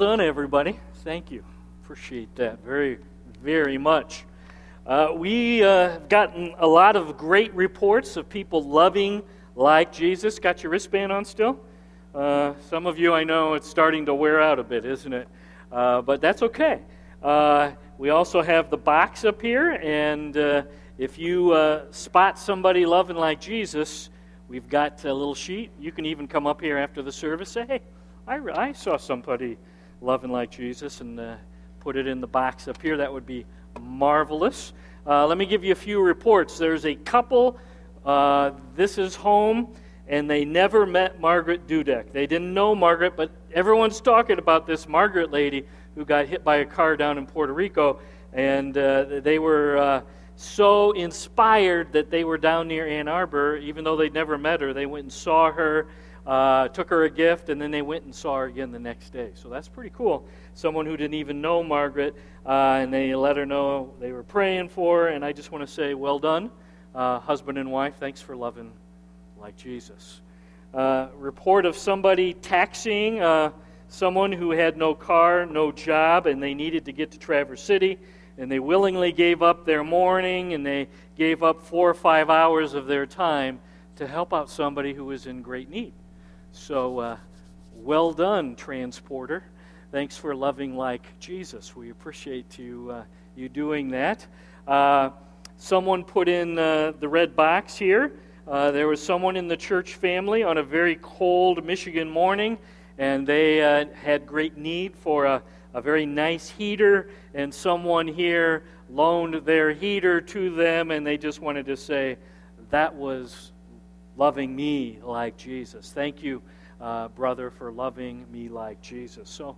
done, everybody. Thank you. Appreciate that very, very much. Uh, we uh, have gotten a lot of great reports of people loving like Jesus. Got your wristband on still? Uh, some of you, I know, it's starting to wear out a bit, isn't it? Uh, but that's okay. Uh, we also have the box up here, and uh, if you spot somebody loving like Jesus, we've got a little sheet. You can even come up here after the service say, hey, I, I saw somebody loving like Jesus and uh, put it in the box up here. That would be marvelous. Uh, let me give you a few reports. There's a couple, uh, this is home, and they never met Margaret Dudek. They didn't know Margaret, but everyone's talking about this Margaret lady who got hit by a car down in Puerto Rico, and uh, they were uh, so inspired that they were down near Ann Arbor, even though they'd never met her. They went and saw her uh, took her a gift, and then they went and saw her again the next day. So that's pretty cool. Someone who didn't even know Margaret, uh, and they let her know they were praying for her. And I just want to say, well done, uh, husband and wife. Thanks for loving like Jesus. Uh, report of somebody taxiing uh, someone who had no car, no job, and they needed to get to Traverse City. And they willingly gave up their morning and they gave up four or five hours of their time to help out somebody who was in great need. So, uh, well done, transporter. Thanks for loving like Jesus. We appreciate you, uh, you doing that. Uh, someone put in uh, the red box here. Uh, there was someone in the church family on a very cold Michigan morning, and they uh, had great need for a, a very nice heater, and someone here loaned their heater to them, and they just wanted to say, That was loving me like Jesus. Thank you, uh, brother, for loving me like Jesus. So,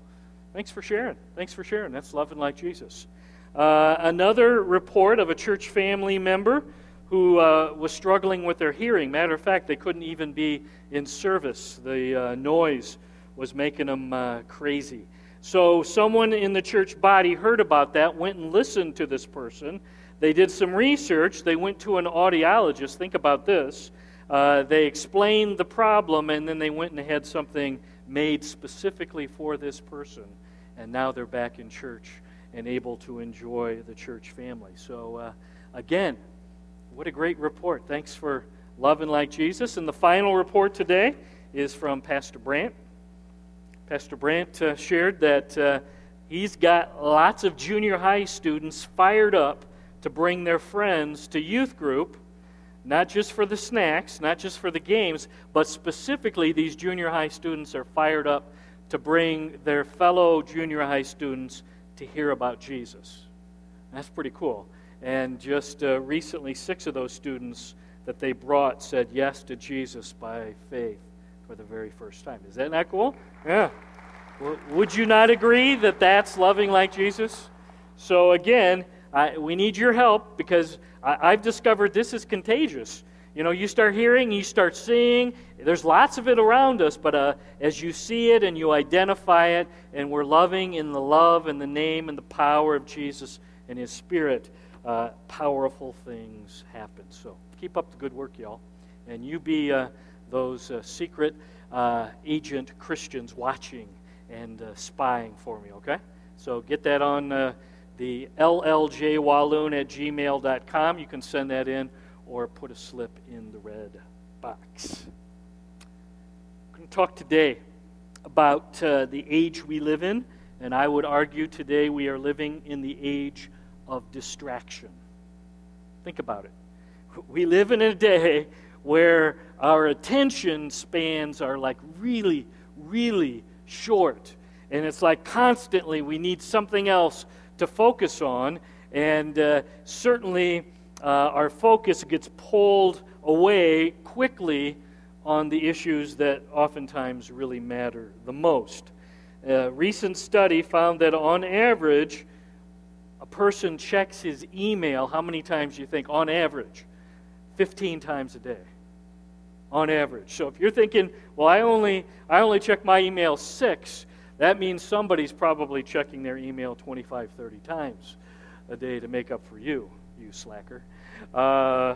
thanks for sharing. Thanks for sharing. That's loving like Jesus. Uh, another report of a church family member who uh, was struggling with their hearing. Matter of fact, they couldn't even be in service. The uh, noise was making them uh, crazy. So, someone in the church body heard about that, went and listened to this person. They did some research. They went to an audiologist. Think about this. Uh, they explained the problem and then they went and had something made specifically for this person. And now they're back in church and able to enjoy the church family. So, uh, again, what a great report. Thanks for loving like Jesus. And the final report today is from Pastor Brandt. Pastor Brandt uh, shared that uh, he's got lots of junior high students fired up to bring their friends to youth group not just for the snacks, not just for the games, but specifically these junior high students are fired up to bring their fellow junior high students to hear about Jesus. That's pretty cool. And just uh, recently, six of those students that they brought said yes to Jesus by faith for the very first time. Is that not cool? Yeah. Well, would you not agree that that's loving like Jesus? So, again, I, we need your help because I, I've discovered this is contagious. You know, you start hearing, you start seeing. There's lots of it around us, but uh, as you see it and you identify it, and we're loving in the love and the name and the power of Jesus and His Spirit, uh, powerful things happen. So keep up the good work, y'all. And you be uh, those uh, secret uh, agent Christians watching and uh, spying for me, okay? So get that on the lljwaloon at gmail.com. You can send that in or put a slip in the red box. I'm going to talk today about uh, the age we live in, and I would argue today we are living in the age of distraction. Think about it. We live in a day where our attention spans are like really, really short. And it's like constantly we need something else to focus on, and uh, certainly uh, our focus gets pulled away quickly on the issues that oftentimes really matter the most. A recent study found that on average, a person checks his email how many times do you think? On average, 15 times a day. On average. So if you're thinking, well, I only, I only check my email six, that means somebody's probably checking their email 25, 30 times a day to make up for you, you slacker. Uh,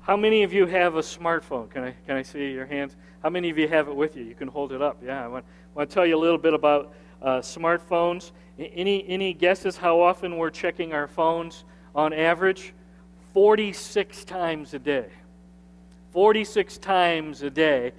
how many of you have a smartphone? Can I, can I see your hands? How many of you have it with you? You can hold it up. Yeah, I want, want to tell you a little bit about uh, smartphones. Any, any guesses how often we're checking our phones on average? 46 times a day. 46 times a day.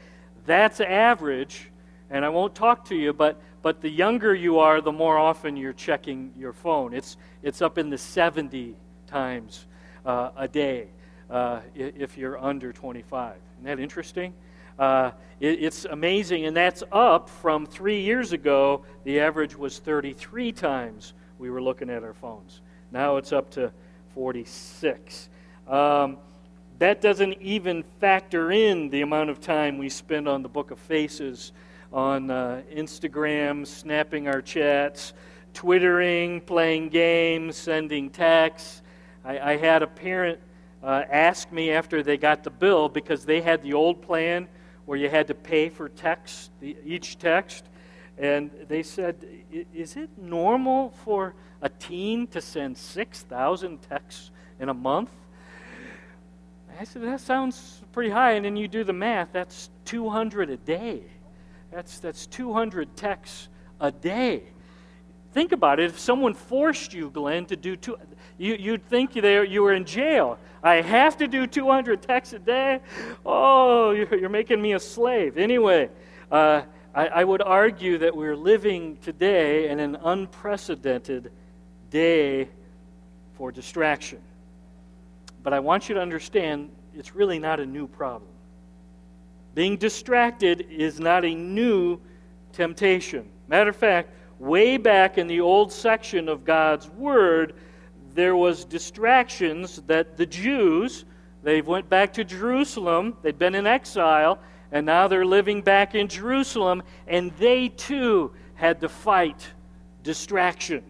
That's average, and I won't talk to you, but, but the younger you are, the more often you're checking your phone. It's, it's up in the 70 times uh, a day uh, if you're under 25. Isn't that interesting? Uh, it, it's amazing, and that's up from three years ago. The average was 33 times we were looking at our phones. Now it's up to 46. Um, that doesn't even factor in the amount of time we spend on the Book of Faces, on uh, Instagram, snapping our chats, twittering, playing games, sending texts. I, I had a parent uh, ask me after they got the bill because they had the old plan where you had to pay for text, the, each text. And they said, Is it normal for a teen to send 6,000 texts in a month? I said, That sounds pretty high. And then you do the math, that's 200 a day. That's, that's 200 texts a day. Think about it. If someone forced you, Glenn, to do two, you, you'd think you, were in jail. I have to do 200 texts a day? Oh, you're making me a slave. Anyway, uh, I, I would argue that we're living today in an unprecedented day for distraction. But I want you to understand it's really not a new problem. Being distracted is not a new temptation. Matter of fact, way back in the old section of God's Word, there was distractions that the Jews, they went back to Jerusalem, they'd been in exile, and now they're living back in Jerusalem, and they too had to fight distraction.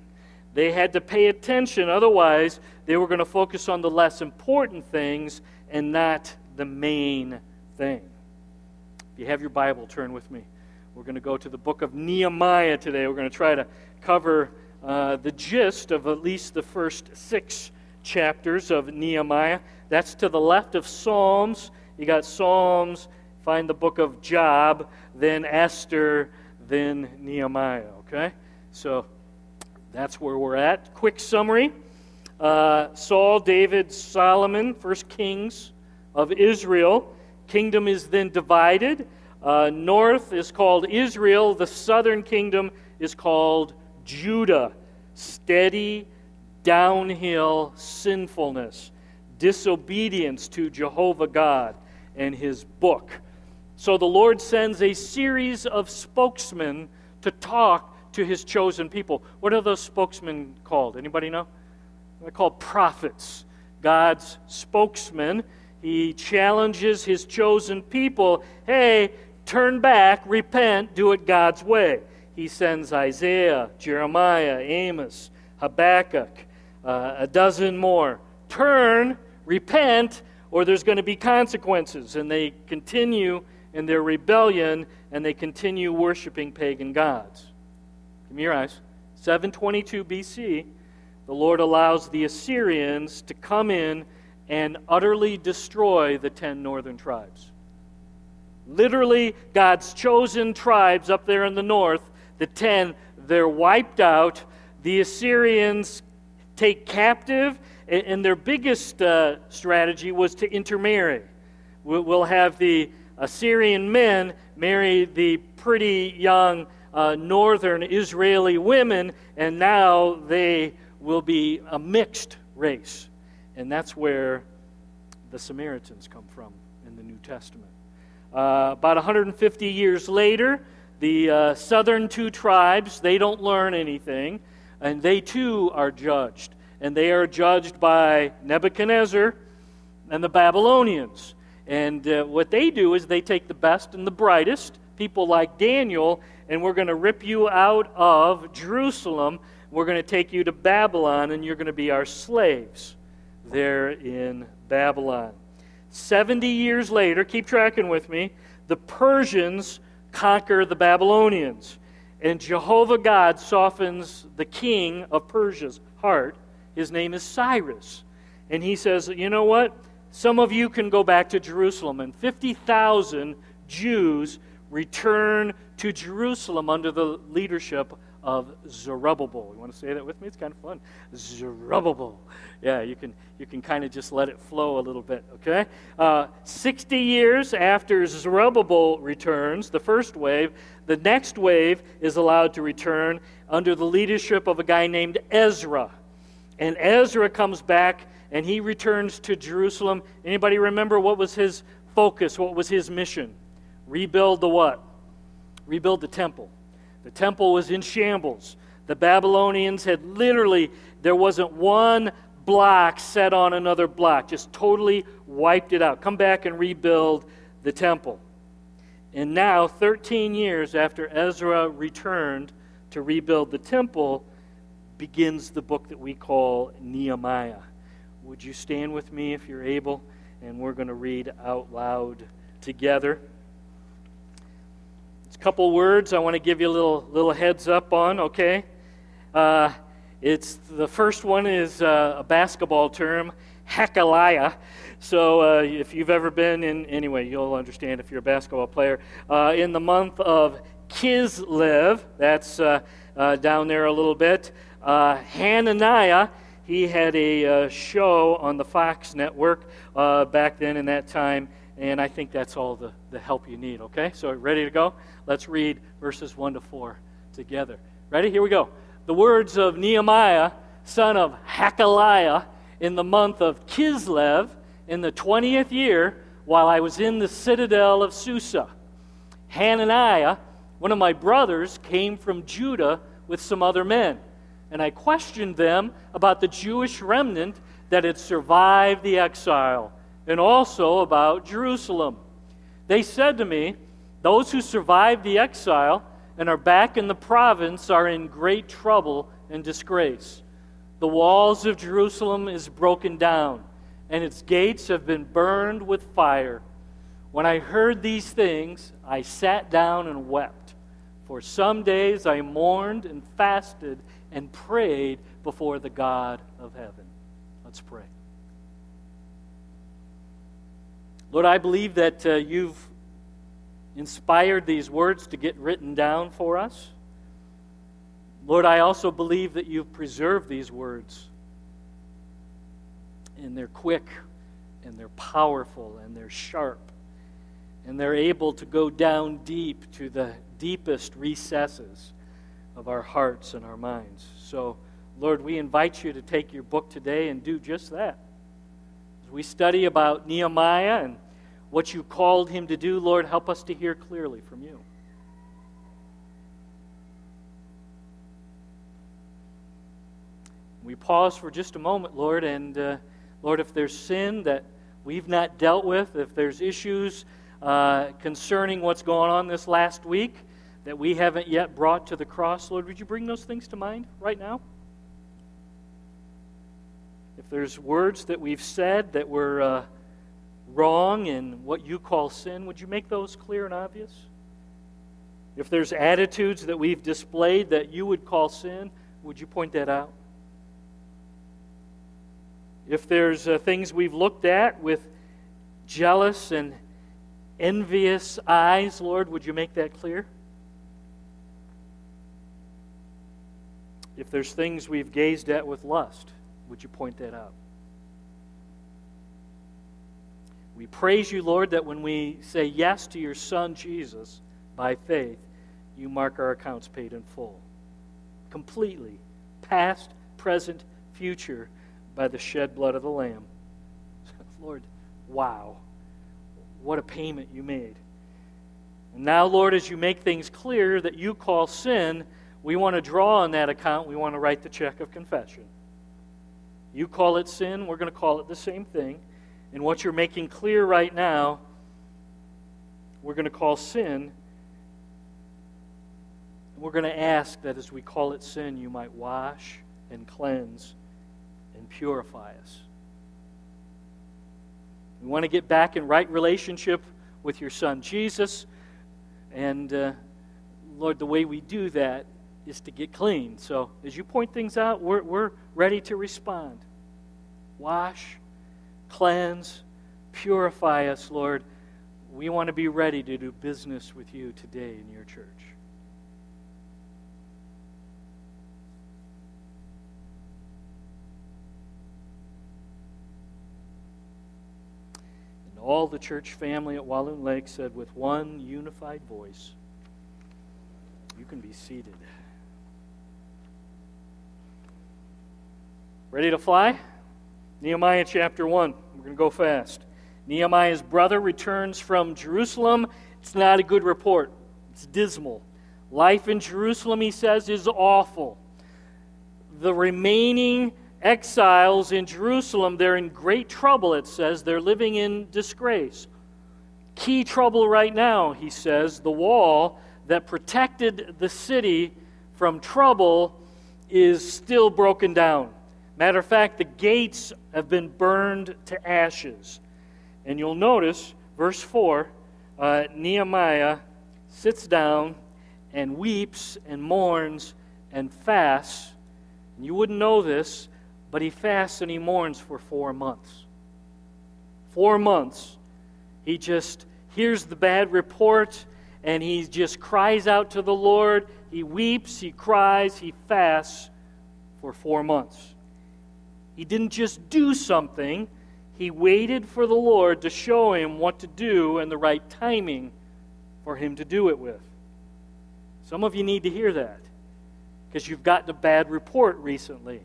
They had to pay attention, otherwise, they were going to focus on the less important things and not the main thing. If you have your Bible, turn with me. We're going to go to the book of Nehemiah today. We're going to try to cover uh, the gist of at least the first six chapters of Nehemiah. That's to the left of Psalms. You got Psalms, find the book of Job, then Esther, then Nehemiah. Okay? So that's where we're at. Quick summary uh, Saul, David, Solomon, first kings of Israel. Kingdom is then divided. Uh, north is called Israel, the southern kingdom is called Judah, steady, downhill sinfulness, disobedience to Jehovah God and his book. So the Lord sends a series of spokesmen to talk to his chosen people. What are those spokesmen called? Anybody know? They're called prophets. God's spokesman. He challenges his chosen people hey, turn back, repent, do it God's way he sends Isaiah, Jeremiah, Amos, Habakkuk, uh, a dozen more. Turn, repent, or there's going to be consequences. And they continue in their rebellion and they continue worshiping pagan gods. Give me your eyes. 722 BC, the Lord allows the Assyrians to come in and utterly destroy the ten northern tribes. Literally, God's chosen tribes up there in the north the ten, they're wiped out. The Assyrians take captive, and their biggest uh, strategy was to intermarry. We'll have the Assyrian men marry the pretty young uh, northern Israeli women, and now they will be a mixed race. And that's where the Samaritans come from in the New Testament. Uh, about 150 years later, the uh, southern two tribes, they don't learn anything, and they too are judged. And they are judged by Nebuchadnezzar and the Babylonians. And uh, what they do is they take the best and the brightest, people like Daniel, and we're going to rip you out of Jerusalem. We're going to take you to Babylon, and you're going to be our slaves there in Babylon. 70 years later, keep tracking with me, the Persians conquer the Babylonians. And Jehovah God softens the king of Persia's heart. His name is Cyrus. And he says, You know what? Some of you can go back to Jerusalem. And 50,000 Jews return to Jerusalem under the leadership of Zerubbabel. You want to say that with me? It's kind of fun. Zerubbabel. Yeah, you can you can kind of just let it flow a little bit. Okay. Uh, Sixty years after Zerubbabel returns, the first wave, the next wave is allowed to return under the leadership of a guy named Ezra, and Ezra comes back and he returns to Jerusalem. Anybody remember what was his focus? What was his mission? Rebuild the what? Rebuild the temple. The temple was in shambles. The Babylonians had literally, there wasn't one block set on another block, just totally wiped it out. Come back and rebuild the temple. And now, 13 years after Ezra returned to rebuild the temple, begins the book that we call Nehemiah. Would you stand with me if you're able? And we're going to read out loud together. Couple words I want to give you a little, little heads up on, okay? Uh, it's the first one is uh, a basketball term, Hachaliah. So uh, if you've ever been in, anyway, you'll understand if you're a basketball player. Uh, in the month of Kislev, that's uh, uh, down there a little bit, Hananiah he had a show on the Fox network back then in that time, and I think that's all the, the help you need, okay? So, ready to go? Let's read verses 1 to 4 together. Ready? Here we go. The words of Nehemiah, son of Hachaliah, in the month of Kislev, in the 20th year, while I was in the citadel of Susa. Hananiah, one of my brothers, came from Judah with some other men and I questioned them about the Jewish remnant that had survived the exile and also about Jerusalem. They said to me, Those who survived the exile and are back in the province are in great trouble and disgrace. The walls of Jerusalem is broken down, and its gates have been burned with fire. When I heard these things, I sat down and wept. For some days I mourned and fasted and prayed before the God of heaven. Let's pray. Lord, I believe that uh, you've inspired these words to get written down for us. Lord, I also believe that you've preserved these words. And they're quick, and they're powerful, and they're sharp, and they're able to go down deep to the deepest recesses of our hearts and our minds. So, Lord, we invite you to take your book today and do just that. As we study about Nehemiah and what you called him to do, Lord, help us to hear clearly from you. We pause for just a moment, Lord, and uh, Lord, if there's sin that we've not dealt with, if there's issues uh, concerning what's going on this last week, that we haven't yet brought to the cross, Lord, would you bring those things to mind right now? If there's words that we've said that were uh, wrong in what you call sin, would you make those clear and obvious? If there's attitudes that we've displayed that you would call sin, would you point that out? If there's uh, things we've looked at with jealous and envious eyes, Lord, would you make that clear? If there's things we've gazed at with lust, would you point that out? We praise you, Lord, that when we say yes to your Son, Jesus, by faith, you mark our accounts paid in full. Completely. Past, present, future, by the shed blood of the Lamb. Lord, wow. What a payment you made. And now, Lord, as you make things clear that you call sin we want to draw on that account. We want to write the check of confession. You call it sin, we're going to call it the same thing. And what you're making clear right now, we're going to call sin. And we're going to ask that as we call it sin, you might wash and cleanse and purify us. We want to get back in right relationship with your Son Jesus. And uh, Lord, the way we do that is to get clean. So as you point things out, we're, we're ready to respond. Wash, cleanse, purify us, Lord. we want to be ready to do business with you today in your church. And all the church family at Walloon Lake said with one unified voice, You can be seated. Ready to fly? Nehemiah chapter 1. We're going to go fast. Nehemiah's brother returns from Jerusalem. It's not a good report, it's dismal. Life in Jerusalem, he says, is awful. The remaining exiles in Jerusalem, they're in great trouble, it says. They're living in disgrace. Key trouble right now, he says, the wall that protected the city from trouble is still broken down. Matter of fact, the gates have been burned to ashes. And you'll notice, verse 4, uh, Nehemiah sits down and weeps and mourns and fasts. And you wouldn't know this, but he fasts and he mourns for four months. Four months. He just hears the bad report and he just cries out to the Lord. He weeps, he cries, he fasts for four months. He didn't just do something, he waited for the Lord to show him what to do and the right timing for him to do it with. Some of you need to hear that because you've gotten a bad report recently.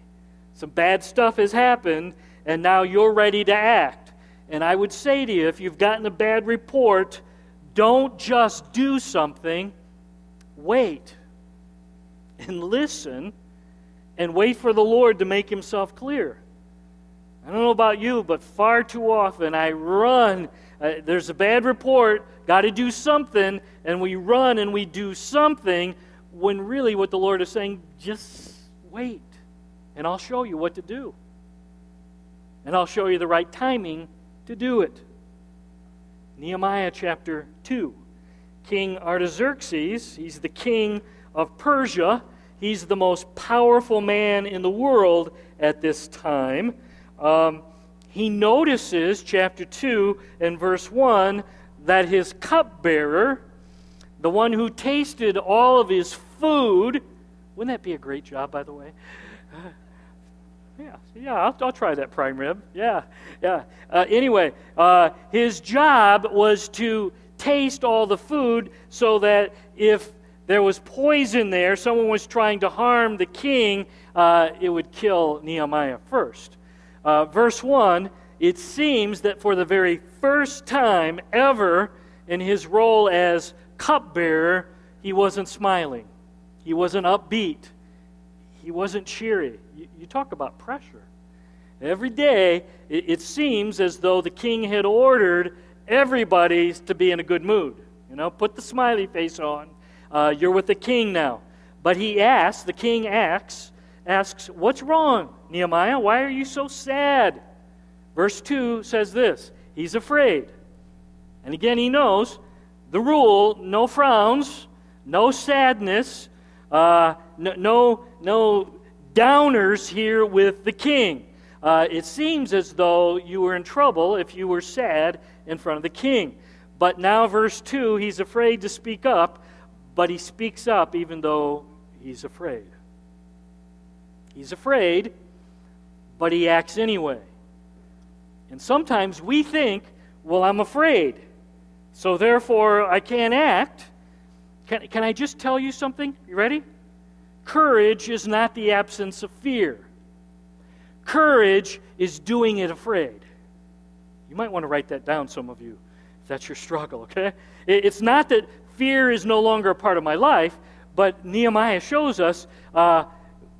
Some bad stuff has happened, and now you're ready to act. And I would say to you if you've gotten a bad report, don't just do something, wait and listen and wait for the Lord to make himself clear. I don't know about you, but far too often I run. Uh, there's a bad report, got to do something, and we run and we do something when really what the Lord is saying, just wait, and I'll show you what to do. And I'll show you the right timing to do it. Nehemiah chapter 2. King Artaxerxes, he's the king of Persia. He's the most powerful man in the world at this time um, he notices, chapter 2 and verse 1, that his cupbearer, the one who tasted all of his food, wouldn't that be a great job, by the way? Yeah, yeah, I'll, I'll, try that prime rib. Yeah, yeah. Uh, anyway, uh, his job was to taste all the food so that if there was poison there, someone was trying to harm the king, uh, it would kill Nehemiah first. Uh, verse 1, it seems that for the very first time ever in his role as cupbearer, he wasn't smiling. He wasn't upbeat. He wasn't cheery. You, you talk about pressure. Every day, it, it, seems as though the king had ordered everybody to be in a good mood. You know, put the smiley face on. Uh, you're with the king now. But he asks, the king asks, asks, What's wrong, Nehemiah? Why are you so sad? Verse 2 says this He's afraid. And again, he knows the rule no frowns, no sadness, uh, no, no, no, downers here with the king. Uh, it seems as though you were in trouble if you were sad in front of the king. But now, verse 2, he's afraid to speak up, but he speaks up even though he's afraid. He's afraid, but he acts anyway. And sometimes we think, well, I'm afraid, so therefore I can't act. Can, can I just tell you something? You ready? Courage is not the absence of fear. Courage is doing it afraid. You might want to write that down, some of you, if that's your struggle, okay? It's not that fear is no longer a part of my life, but Nehemiah shows us uh,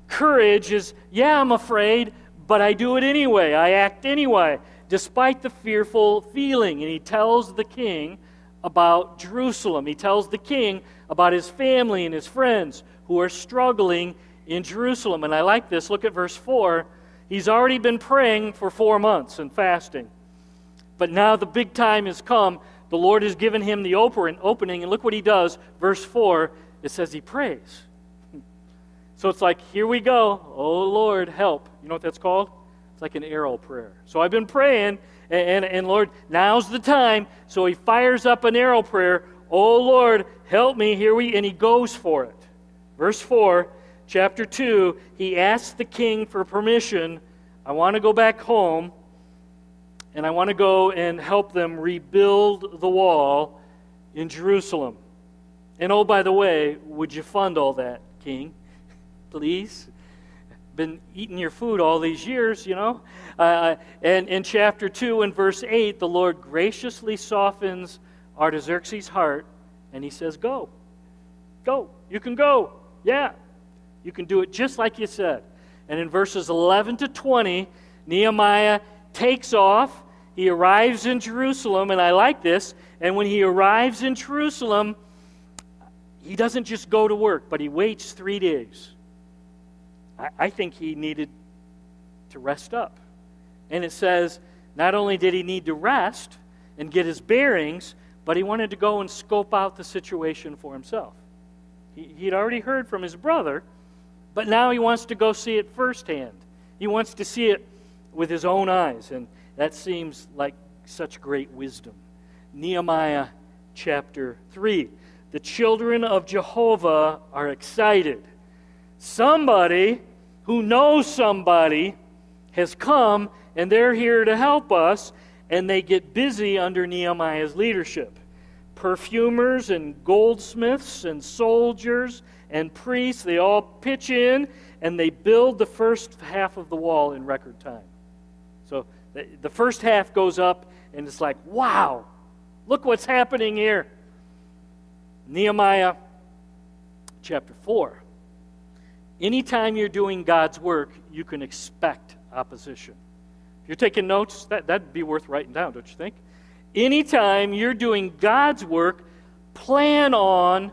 Courage is, yeah, I'm afraid, but I do it anyway. I act anyway, despite the fearful feeling. And he tells the king about Jerusalem. He tells the king about his family and his friends who are struggling in Jerusalem. And I like this. Look at verse 4. He's already been praying for four months and fasting. But now the big time has come. The Lord has given him the opening. And look what he does. Verse 4 it says he prays. So it's like, here we go. Oh, Lord, help. You know what that's called? It's like an arrow prayer. So I've been praying, and, and, and Lord, now's the time. So he fires up an arrow prayer. Oh Lord, help me. Here we, and he goes for it. Verse 4, chapter 2, he asks the king for permission. I want to go back home, and I want to go and help them rebuild the wall in Jerusalem. And oh, by the way, would you fund all that, king? Please? Been eating your food all these years, you know? Uh, and in chapter 2 and verse 8, the Lord graciously softens Artaxerxes' heart, and he says, Go. Go. You can go. Yeah. You can do it just like you said. And in verses 11 to 20, Nehemiah takes off. He arrives in Jerusalem, and I like this. And when he arrives in Jerusalem, he doesn't just go to work, but he waits three days. I, I think he needed to rest up. And it says, not only did he need to rest and get his bearings, but he wanted to go and scope out the situation for himself. He, he'd already heard from his brother, but now he wants to go see it firsthand. He wants to see it with his own eyes, and that seems like such great wisdom. Nehemiah chapter 3. The children of Jehovah are excited. Somebody who knows somebody has come, and they're here to help us, and they get busy under Nehemiah's leadership. Perfumers and goldsmiths and soldiers and priests, they all pitch in and they build the first half of the wall in record time. So the, first half goes up, and it's like, wow, look what's happening here. Nehemiah chapter 4. Anytime you're doing God's work, you can expect opposition. If you're taking notes, that, that'd be worth writing down, don't you think? Anytime you're doing God's work, plan on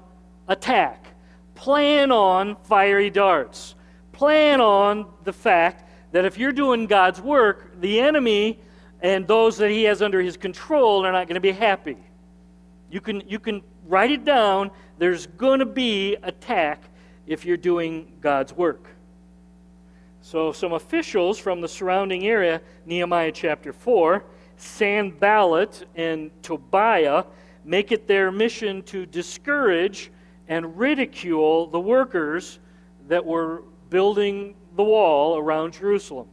attack. Plan on fiery darts. Plan on the fact that if you're doing God's work, the enemy and those that he has under his control are not going to be happy. You can, you can write it down. There's going to be attack if you're doing God's work. So, some officials from the surrounding area, Nehemiah chapter 4, Sanballat and Tobiah, make it their mission to discourage and ridicule the workers that were building the wall around Jerusalem.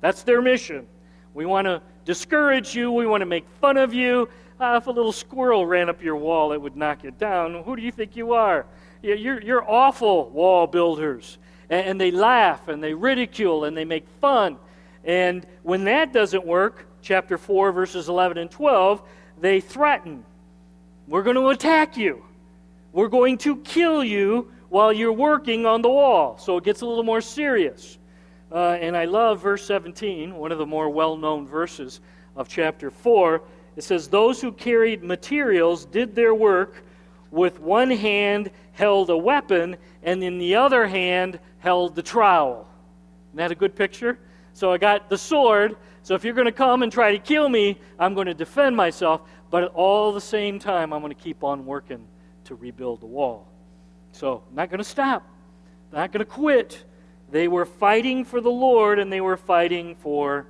That's their mission. We want to discourage you, we want to make fun of you. Uh, if a little squirrel ran up your wall, it would knock you down. Who do you think you are? You're, you're awful wall builders. And, and they laugh and they ridicule and they make fun. And when that doesn't work, chapter 4, verses 11 and 12, they threaten. We're going to attack you. We're going to kill you while you're working on the wall. So it gets a little more serious. Uh, and I love verse 17, one of the more well known verses of chapter 4. It says, Those who carried materials did their work with one hand held a weapon, and in the other hand held the trowel. Isn't that a good picture? So I got the sword. So if you're going to come and try to kill me, I'm going to defend myself. But at all the same time, I'm going to keep on working to rebuild the wall. So, not going to stop, not going to quit. They were fighting for the Lord and they were fighting for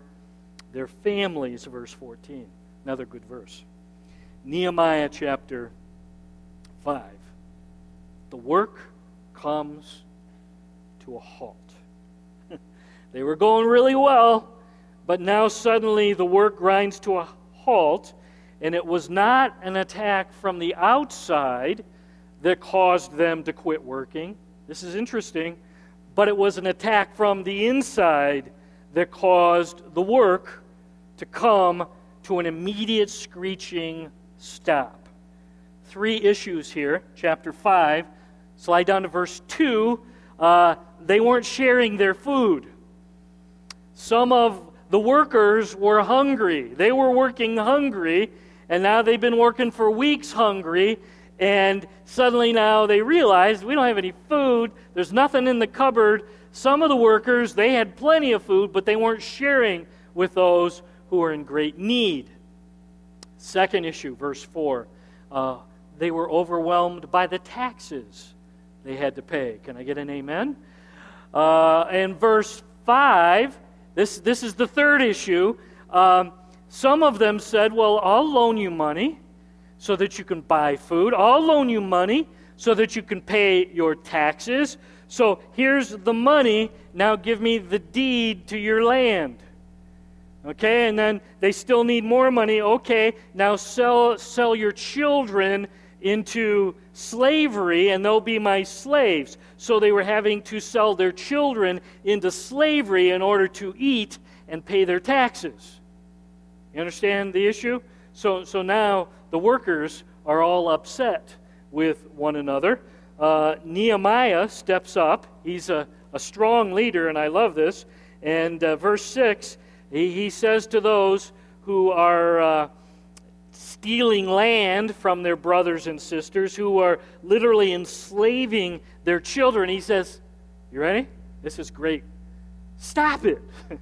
their families, verse 14. Another good verse. Nehemiah chapter 5. The work comes to a halt. they were going really well, but now suddenly the work grinds to a halt and it was not an attack from the outside that caused them to quit working. This is interesting. But it was an attack from the inside that caused the work to come to an immediate screeching stop. Three issues here, chapter 5. Slide down to verse 2. Uh, they weren't sharing their food. Some of the workers were hungry. They were working hungry, and now they've been working for weeks hungry, and suddenly now they realize we don't have any food. There's nothing in the cupboard. Some of the workers, they had plenty of food, but they weren't sharing with those who were in great need. Second issue, verse 4. Uh, they were overwhelmed by the taxes they had to pay. Can I get an amen? Uh, and verse 5 This, this is the third issue. Um, some of them said, Well, I'll loan you money so that you can buy food. I'll loan you money so that you can pay your taxes. So here's the money. Now give me the deed to your land. Okay, and then they still need more money. Okay, now sell, sell your children into slavery and they'll be my slaves. So they were having to sell their children into slavery in order to eat and pay their taxes. You understand the issue? So, so now the workers are all upset with one another. Uh, Nehemiah steps up. He's a, a strong leader, and I love this. And uh, verse 6, he, he says to those who are uh, stealing land from their brothers and sisters, who are literally enslaving their children, he says, You ready? This is great. Stop it.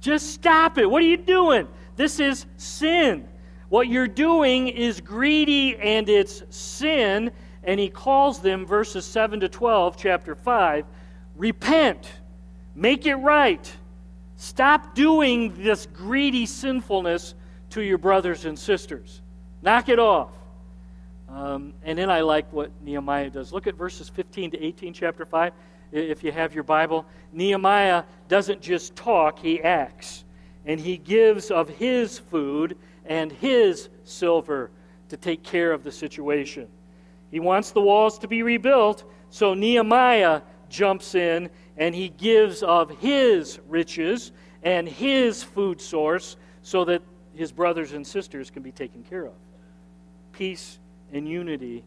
Just stop it. What are you doing? This is sin. What you're doing is greedy and it's sin. And he calls them, verses 7 to 12, chapter 5, repent, make it right. Stop doing this greedy sinfulness to your brothers and sisters. Knock it off. Um, and then I like what Nehemiah does. Look at verses 15 to 18, chapter 5, if you have your Bible. Nehemiah doesn't just talk, he acts. And he gives of his food and his silver to take care of the situation. He wants the walls to be rebuilt, so Nehemiah jumps in and he gives of his riches and his food source so that his brothers and sisters can be taken care of. Peace and unity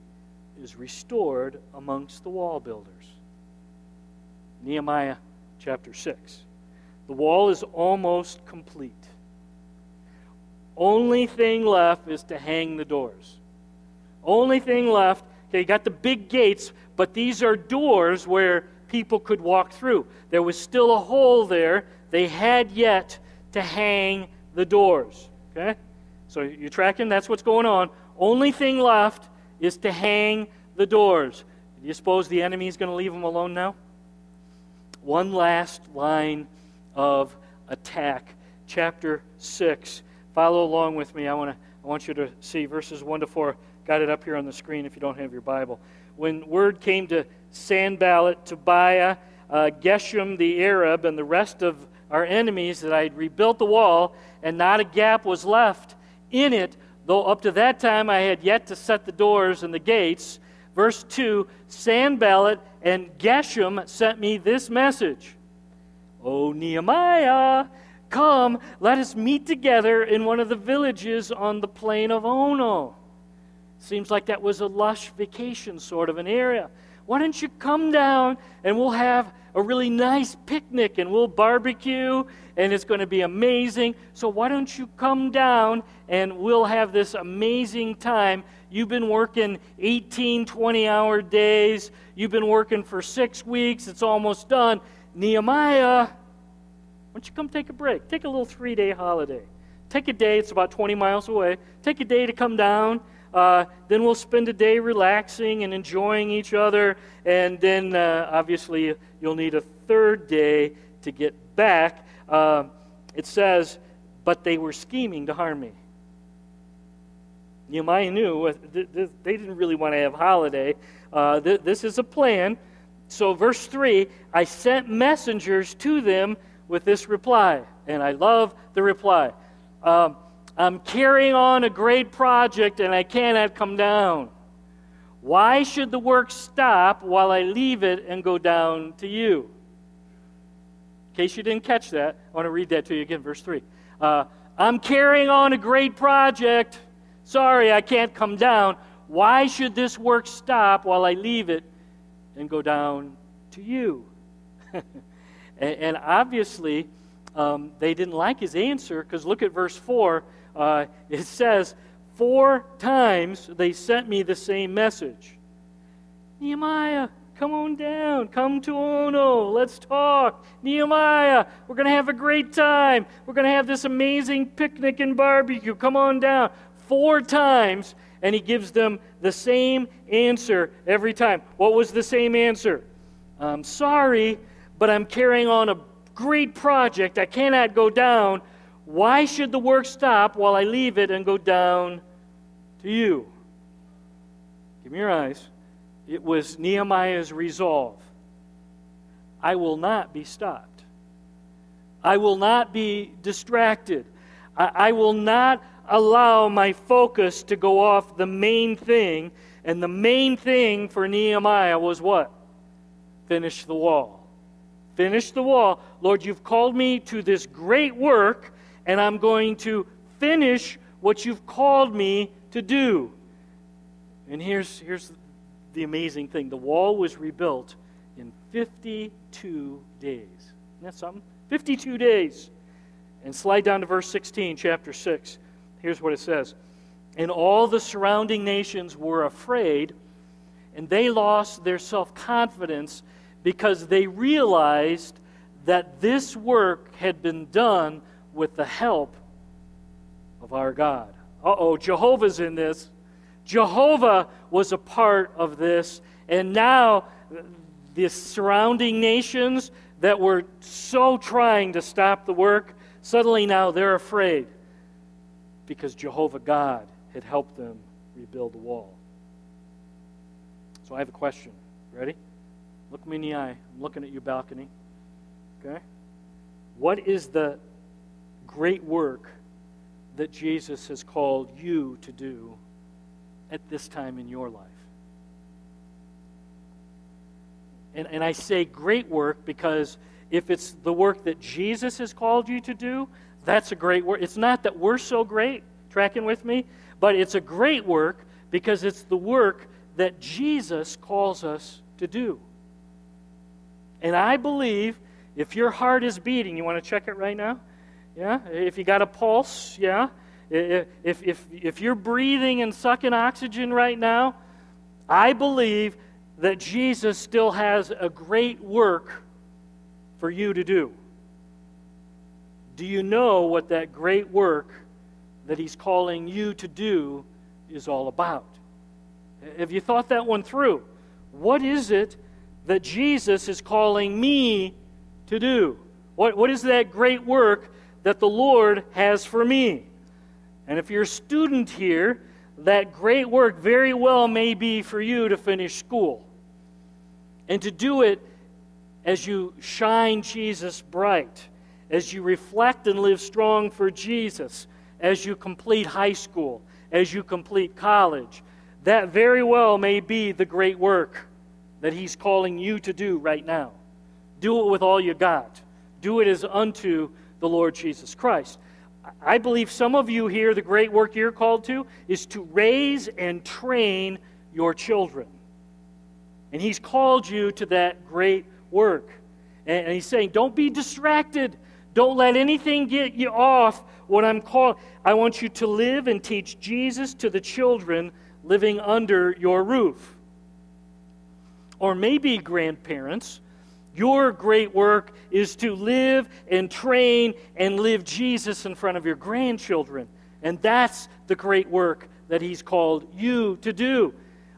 is restored amongst the wall builders. Nehemiah chapter 6. The wall is almost complete. Only thing left is to hang the doors. Only thing left, okay, you got the big gates, but these are doors where people could walk through. There was still a hole there. They had yet to hang the doors. Okay? So you're tracking? That's what's going on. Only thing left is to hang the doors. Do you suppose the enemy is going to leave them alone now? One last line of attack. Chapter 6 Follow along with me. I, wanna, I want you to see verses 1 to 4. Got it up here on the screen if you don't have your Bible. When word came to Sanballat, Tobiah, uh, Geshem the Arab, and the rest of our enemies that I had rebuilt the wall, and not a gap was left in it, though up to that time I had yet to set the doors and the gates. Verse 2 Sanballat and Geshem sent me this message O Nehemiah, Come, let us meet together in one of the villages on the plain of Ono. Seems like that was a lush vacation sort of an area. Why don't you come down and we'll have a really nice picnic and we'll barbecue and it's going to be amazing. So why don't you come down and we'll have this amazing time. You've been working 18, 20 hour days. You've been working for six weeks. It's almost done. Nehemiah, why don't you come take a break? Take a little three day holiday. Take a day, it's about 20 miles away. Take a day to come down. Uh, then we'll spend a day relaxing and enjoying each other. And then, uh, obviously, you'll need a third day to get back. Uh, it says, But they were scheming to harm me. Nehemiah knew uh, they didn't really want to have holiday. Uh, this is a plan. So, verse 3 I sent messengers to them with this reply, and I love the reply. Um, I'm carrying on a great project and I cannot come down. Why should the work stop while I leave it and go down to you? In case you didn't catch that, I want to read that to you again, verse 3. Uh, I'm carrying on a great project. Sorry, I can't come down. Why should this work stop while I leave it and go down to you? And, and obviously, um, they didn't like his answer because look at verse 4. Uh, it says, Four times they sent me the same message Nehemiah, come on down. Come to Ono. Let's talk. Nehemiah, we're going to have a great time. We're going to have this amazing picnic and barbecue. Come on down. Four times, and he gives them the same answer every time. What was the same answer? I'm sorry, but I'm carrying on a great project. I cannot go down. Why should the work stop while I leave it and go down to you? Give me your eyes. It was Nehemiah's resolve I will not be stopped. I will not be distracted. I, I will not allow my focus to go off the main thing. And the main thing for Nehemiah was what? Finish the wall. Finish the wall. Lord, you've called me to this great work, and I'm going to finish what you've called me to do. And here's, here's the amazing thing the wall was rebuilt in 52 days. Isn't that something? 52 days. And slide down to verse 16, chapter 6. Here's what it says And all the surrounding nations were afraid, and they lost their self confidence because they realized that this work had been done with the help of our God. Uh oh, Jehovah's in this. Jehovah was a part of this, and now the surrounding nations that were so trying to stop the work, suddenly now they're afraid because Jehovah God had helped them rebuild the wall. So I have a question. Ready? Look me in the eye. I'm looking at your balcony. Okay? What is the great work that Jesus has called you to do at this time in your life? And, and I say great work because if it's the work that Jesus has called you to do, that's a great work. It's not that we're so great, tracking with me, but it's a great work because it's the work that Jesus calls us to do. And I believe if your heart is beating, you want to check it right now? Yeah? If you got a pulse, yeah? If, if, if you're breathing and sucking oxygen right now, I believe that Jesus still has a great work for you to do. Do you know what that great work that He's calling you to do is all about? Have you thought that one through? What is it that Jesus is calling me to do? What, what is that great work that the Lord has for me? And if you're a student here, that great work very well may be for you to finish school and to do it as you shine Jesus bright, as you reflect and live strong for Jesus, as you complete high school, as you complete college. That very well may be the great work that He's calling you to do right now. Do it with all you got. Do it as unto the Lord Jesus Christ. I believe some of you here, the great work you're called to is to raise and train your children. And He's called you to that great work. And, He's saying, don't be distracted. Don't let anything get you off what I'm called. I want you to live and teach Jesus to the children living under your roof. Or maybe grandparents, your great work is to live and train and live Jesus in front of your grandchildren. And that's the great work that He's called you to do.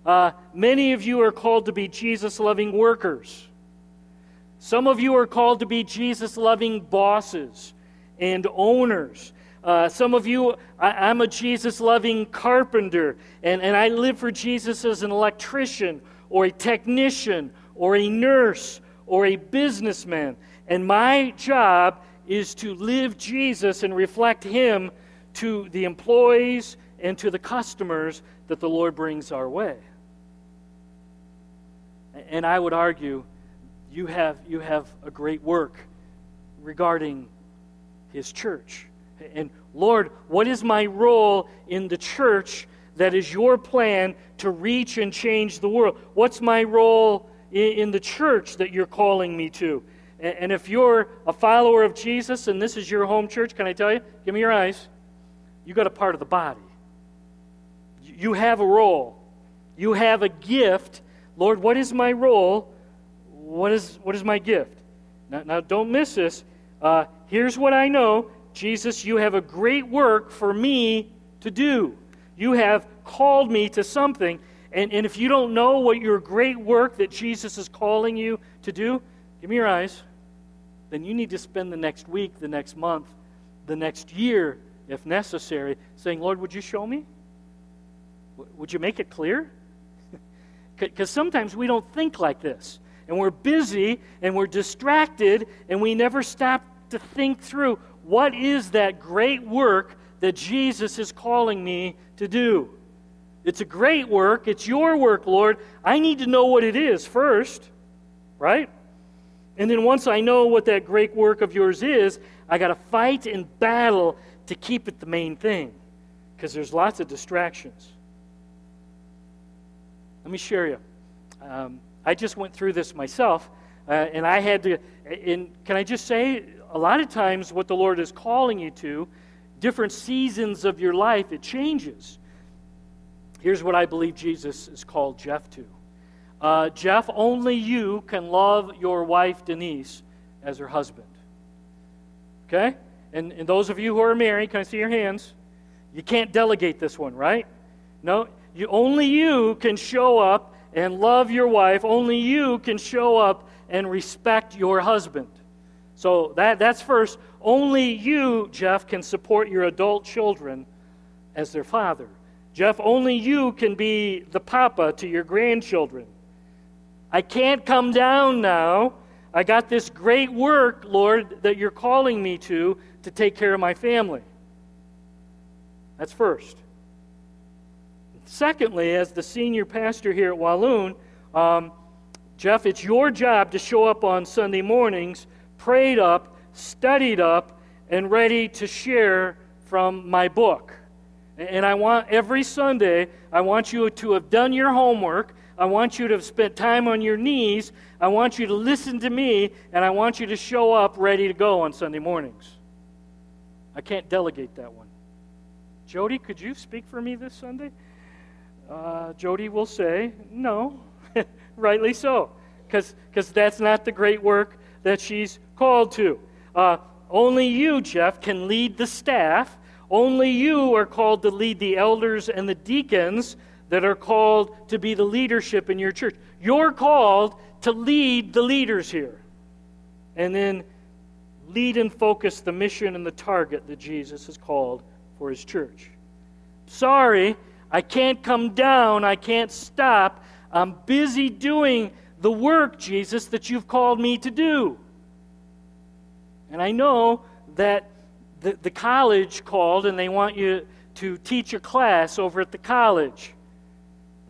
Uh, many of you are called to be Jesus loving workers. Some of you are called to be Jesus loving bosses and owners. Uh, some of you, I, am a Jesus loving carpenter, and, and I live for Jesus as an electrician or a technician or a nurse or a businessman. And my job is to live Jesus and reflect Him to the employees and to the customers that the Lord brings our way. And I would argue you have, you have a great work regarding His church. And Lord, what is my role in the church that is your plan to reach and change the world? What's my role in, the church that you're calling me to? And, and if you're a follower of Jesus and this is your home church, can I tell you? Give me your eyes. You got a part of the body. You have a role. You have a gift Lord, what is my role? What is, what is my gift? Now, now don't miss this. Uh, here's what I know Jesus, you have a great work for me to do. You have called me to something. And, and if you don't know what your great work that Jesus is calling you to do, give me your eyes. then you need to spend the next week, the next month, the next year, if necessary, saying, Lord, would you show me? Would you make it clear? Because sometimes we don't think like this. And we're busy and we're distracted and we never stop to think through what is that great work that Jesus is calling me to do. It's a great work. It's your work, Lord. I need to know what it is first, right? And then once I know what that great work of yours is, I got to fight and battle to keep it the main thing because there's lots of distractions. Let me share you. Um, I just went through this myself, uh, and I had to. And can I just say, a lot of times, what the Lord is calling you to, different seasons of your life, it changes. Here's what I believe Jesus has called Jeff to. Uh, Jeff, only you can love your wife Denise as her husband. Okay? And, and those of you who are married, can I see your hands? You can't delegate this one, right? No, you, only you can show up and love your wife. Only you can show up and respect your husband. So that, that's first. Only you, Jeff, can support your adult children as their father. Jeff, only you can be the papa to your grandchildren. I can't come down now. I got this great work, Lord, that you're calling me to, to take care of my family. That's first. Secondly, as the senior pastor here at Walloon, um, Jeff, it's your job to show up on Sunday mornings, prayed up, studied up, and ready to share from my book. And I want every Sunday, I want you to have done your homework. I want you to have spent time on your knees. I want you to listen to me, and I want you to show up ready to go on Sunday mornings. I can't delegate that one. Jody, could you speak for me this Sunday? Uh, Jody will say, no, rightly so, because that's not the great work that she's called to. Uh, only you, Jeff, can lead the staff only you are called to lead the elders and the deacons that are called to be the leadership in your church. You're called to lead the leaders here. And then lead and focus the mission and the target that Jesus has called for his church. Sorry, I can't come down. I can't stop. I'm busy doing the work, Jesus, that you've called me to do. And I know that the, the college called and they want you to teach a class over at the college.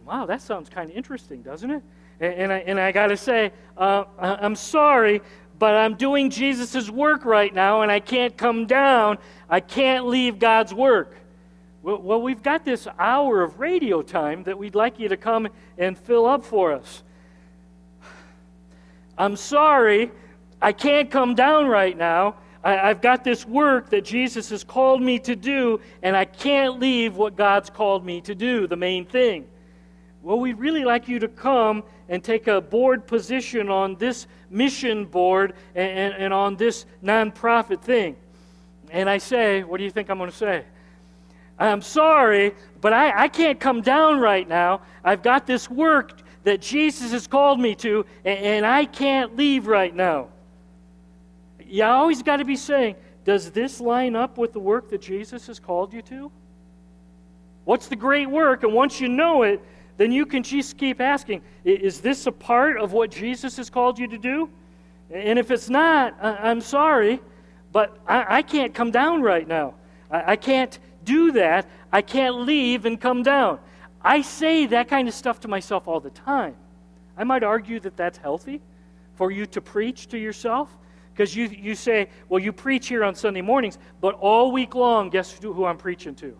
Wow, that sounds kind of interesting, doesn't it? And, and I, and I got to say, uh, I'm sorry, but I'm doing Jesus' work right now and I can't come down. I can't leave God's work. Well, well, we've got this hour of radio time that we'd like you to come and fill up for us. I'm sorry, I can't come down right now. I, have got this work that Jesus has called me to do, and I can't leave what God's called me to do, the main thing. Well, we'd really like you to come and take a board position on this mission board and, and, and on this nonprofit thing. And I say, what do you think I'm going to say? I'm sorry, but I, I can't come down right now. I've got this work that Jesus has called me to, and, and I can't leave right now you always got to be saying, does this line up with the work that Jesus has called you to? What's the great work? And once you know it, then you can just keep asking, is this a part of what Jesus has called you to do? And if it's not, I'm sorry, but I, can't come down right now. I can't do that. I can't leave and come down. I say that kind of stuff to myself all the time. I might argue that that's healthy for you to preach to yourself. Because you, you say, well, you preach here on Sunday mornings, but all week long, guess who I'm preaching to?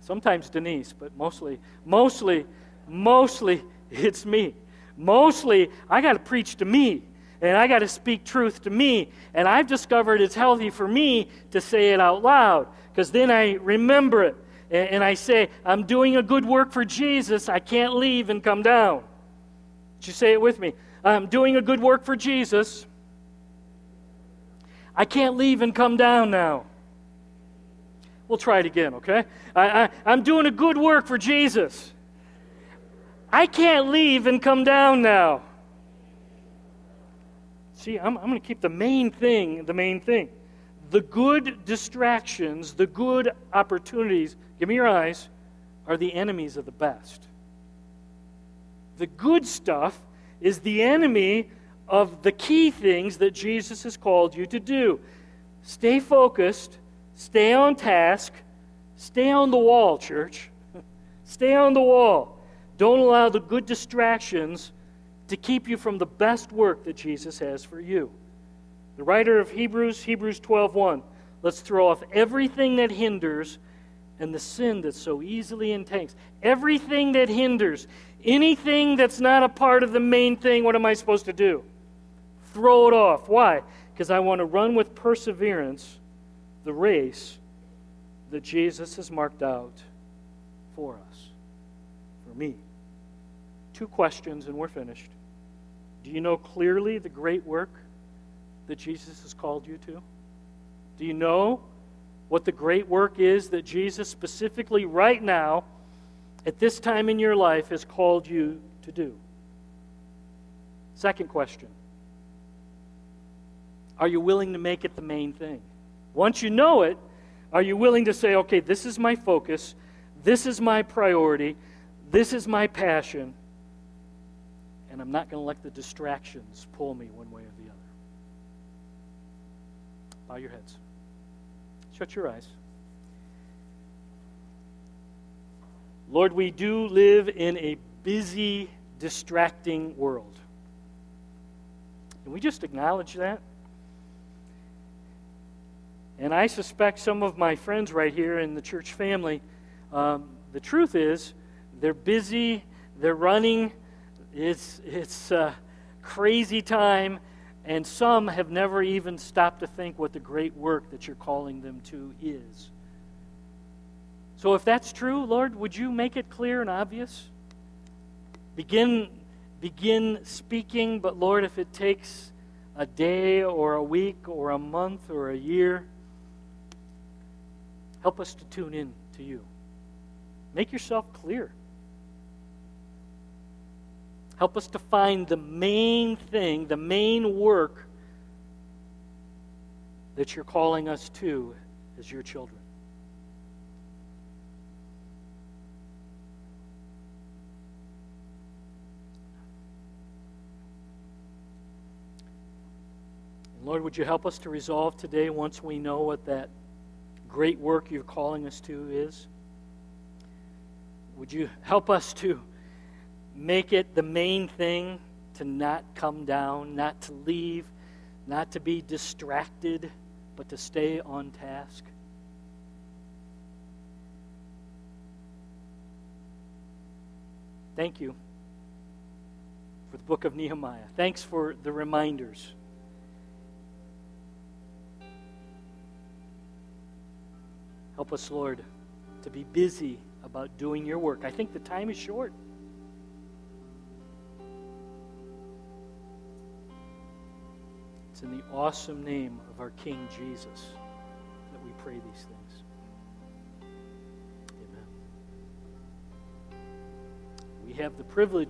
Sometimes Denise, but mostly, mostly, mostly it's me. Mostly, I got to preach to me, and I got to speak truth to me. And I've discovered it's healthy for me to say it out loud, because then I remember it. And, and I say, I'm doing a good work for Jesus. I can't leave and come down. Did you say it with me? I'm doing a good work for Jesus. I can't leave and come down now. We'll try it again, okay? I, I'm doing a good work for Jesus. I can't leave and come down now. See, I'm, I'm going to keep the main thing the main thing. The good distractions, the good opportunities, give me your eyes, are the enemies of the best. The good stuff is the enemy of the key things that Jesus has called you to do. Stay focused, stay on task, stay on the wall, church. stay on the wall. Don't allow the good distractions to keep you from the best work that Jesus has for you. The writer of Hebrews, Hebrews 12:1, let's throw off everything that hinders and the sin that so easily entangles. Everything that hinders, anything that's not a part of the main thing, what am I supposed to do? Throw it off. Why? Because I want to run with perseverance the race that Jesus has marked out for us, for me. Two questions and we're finished. Do you know clearly the great work that Jesus has called you to? Do you know what the great work is that Jesus, specifically right now, at this time in your life, has called you to do? Second question Are you willing to make it the main thing? Once you know it, are you willing to say, okay, this is my focus, this is my priority, this is my passion, and I'm not going to let the distractions pull me one way or the other? Bow your heads. Shut your eyes. Lord, we do live in a busy, distracting world. Can we just acknowledge that? And I suspect some of my friends right here in the church family, um, the truth is, they're busy, they're running, it's, it's a crazy time, and some have never even stopped to think what the great work that you're calling them to is. So, if that's true, Lord, would you make it clear and obvious? Begin, begin speaking, but Lord, if it takes a day or a week or a month or a year, help us to tune in to you. Make yourself clear. Help us to find the main thing, the main work that you're calling us to as your children. Lord, would you help us to resolve today once we know what that great work you're calling us to is? Would you help us to make it the main thing to not come down, not to leave, not to be distracted, but to stay on task. Thank you for the book of Nehemiah. Thanks for the reminders. Help us, Lord, to be busy about doing your work. I think the time is short. It's in the awesome name of our King Jesus that we pray these things. Amen. We have the privilege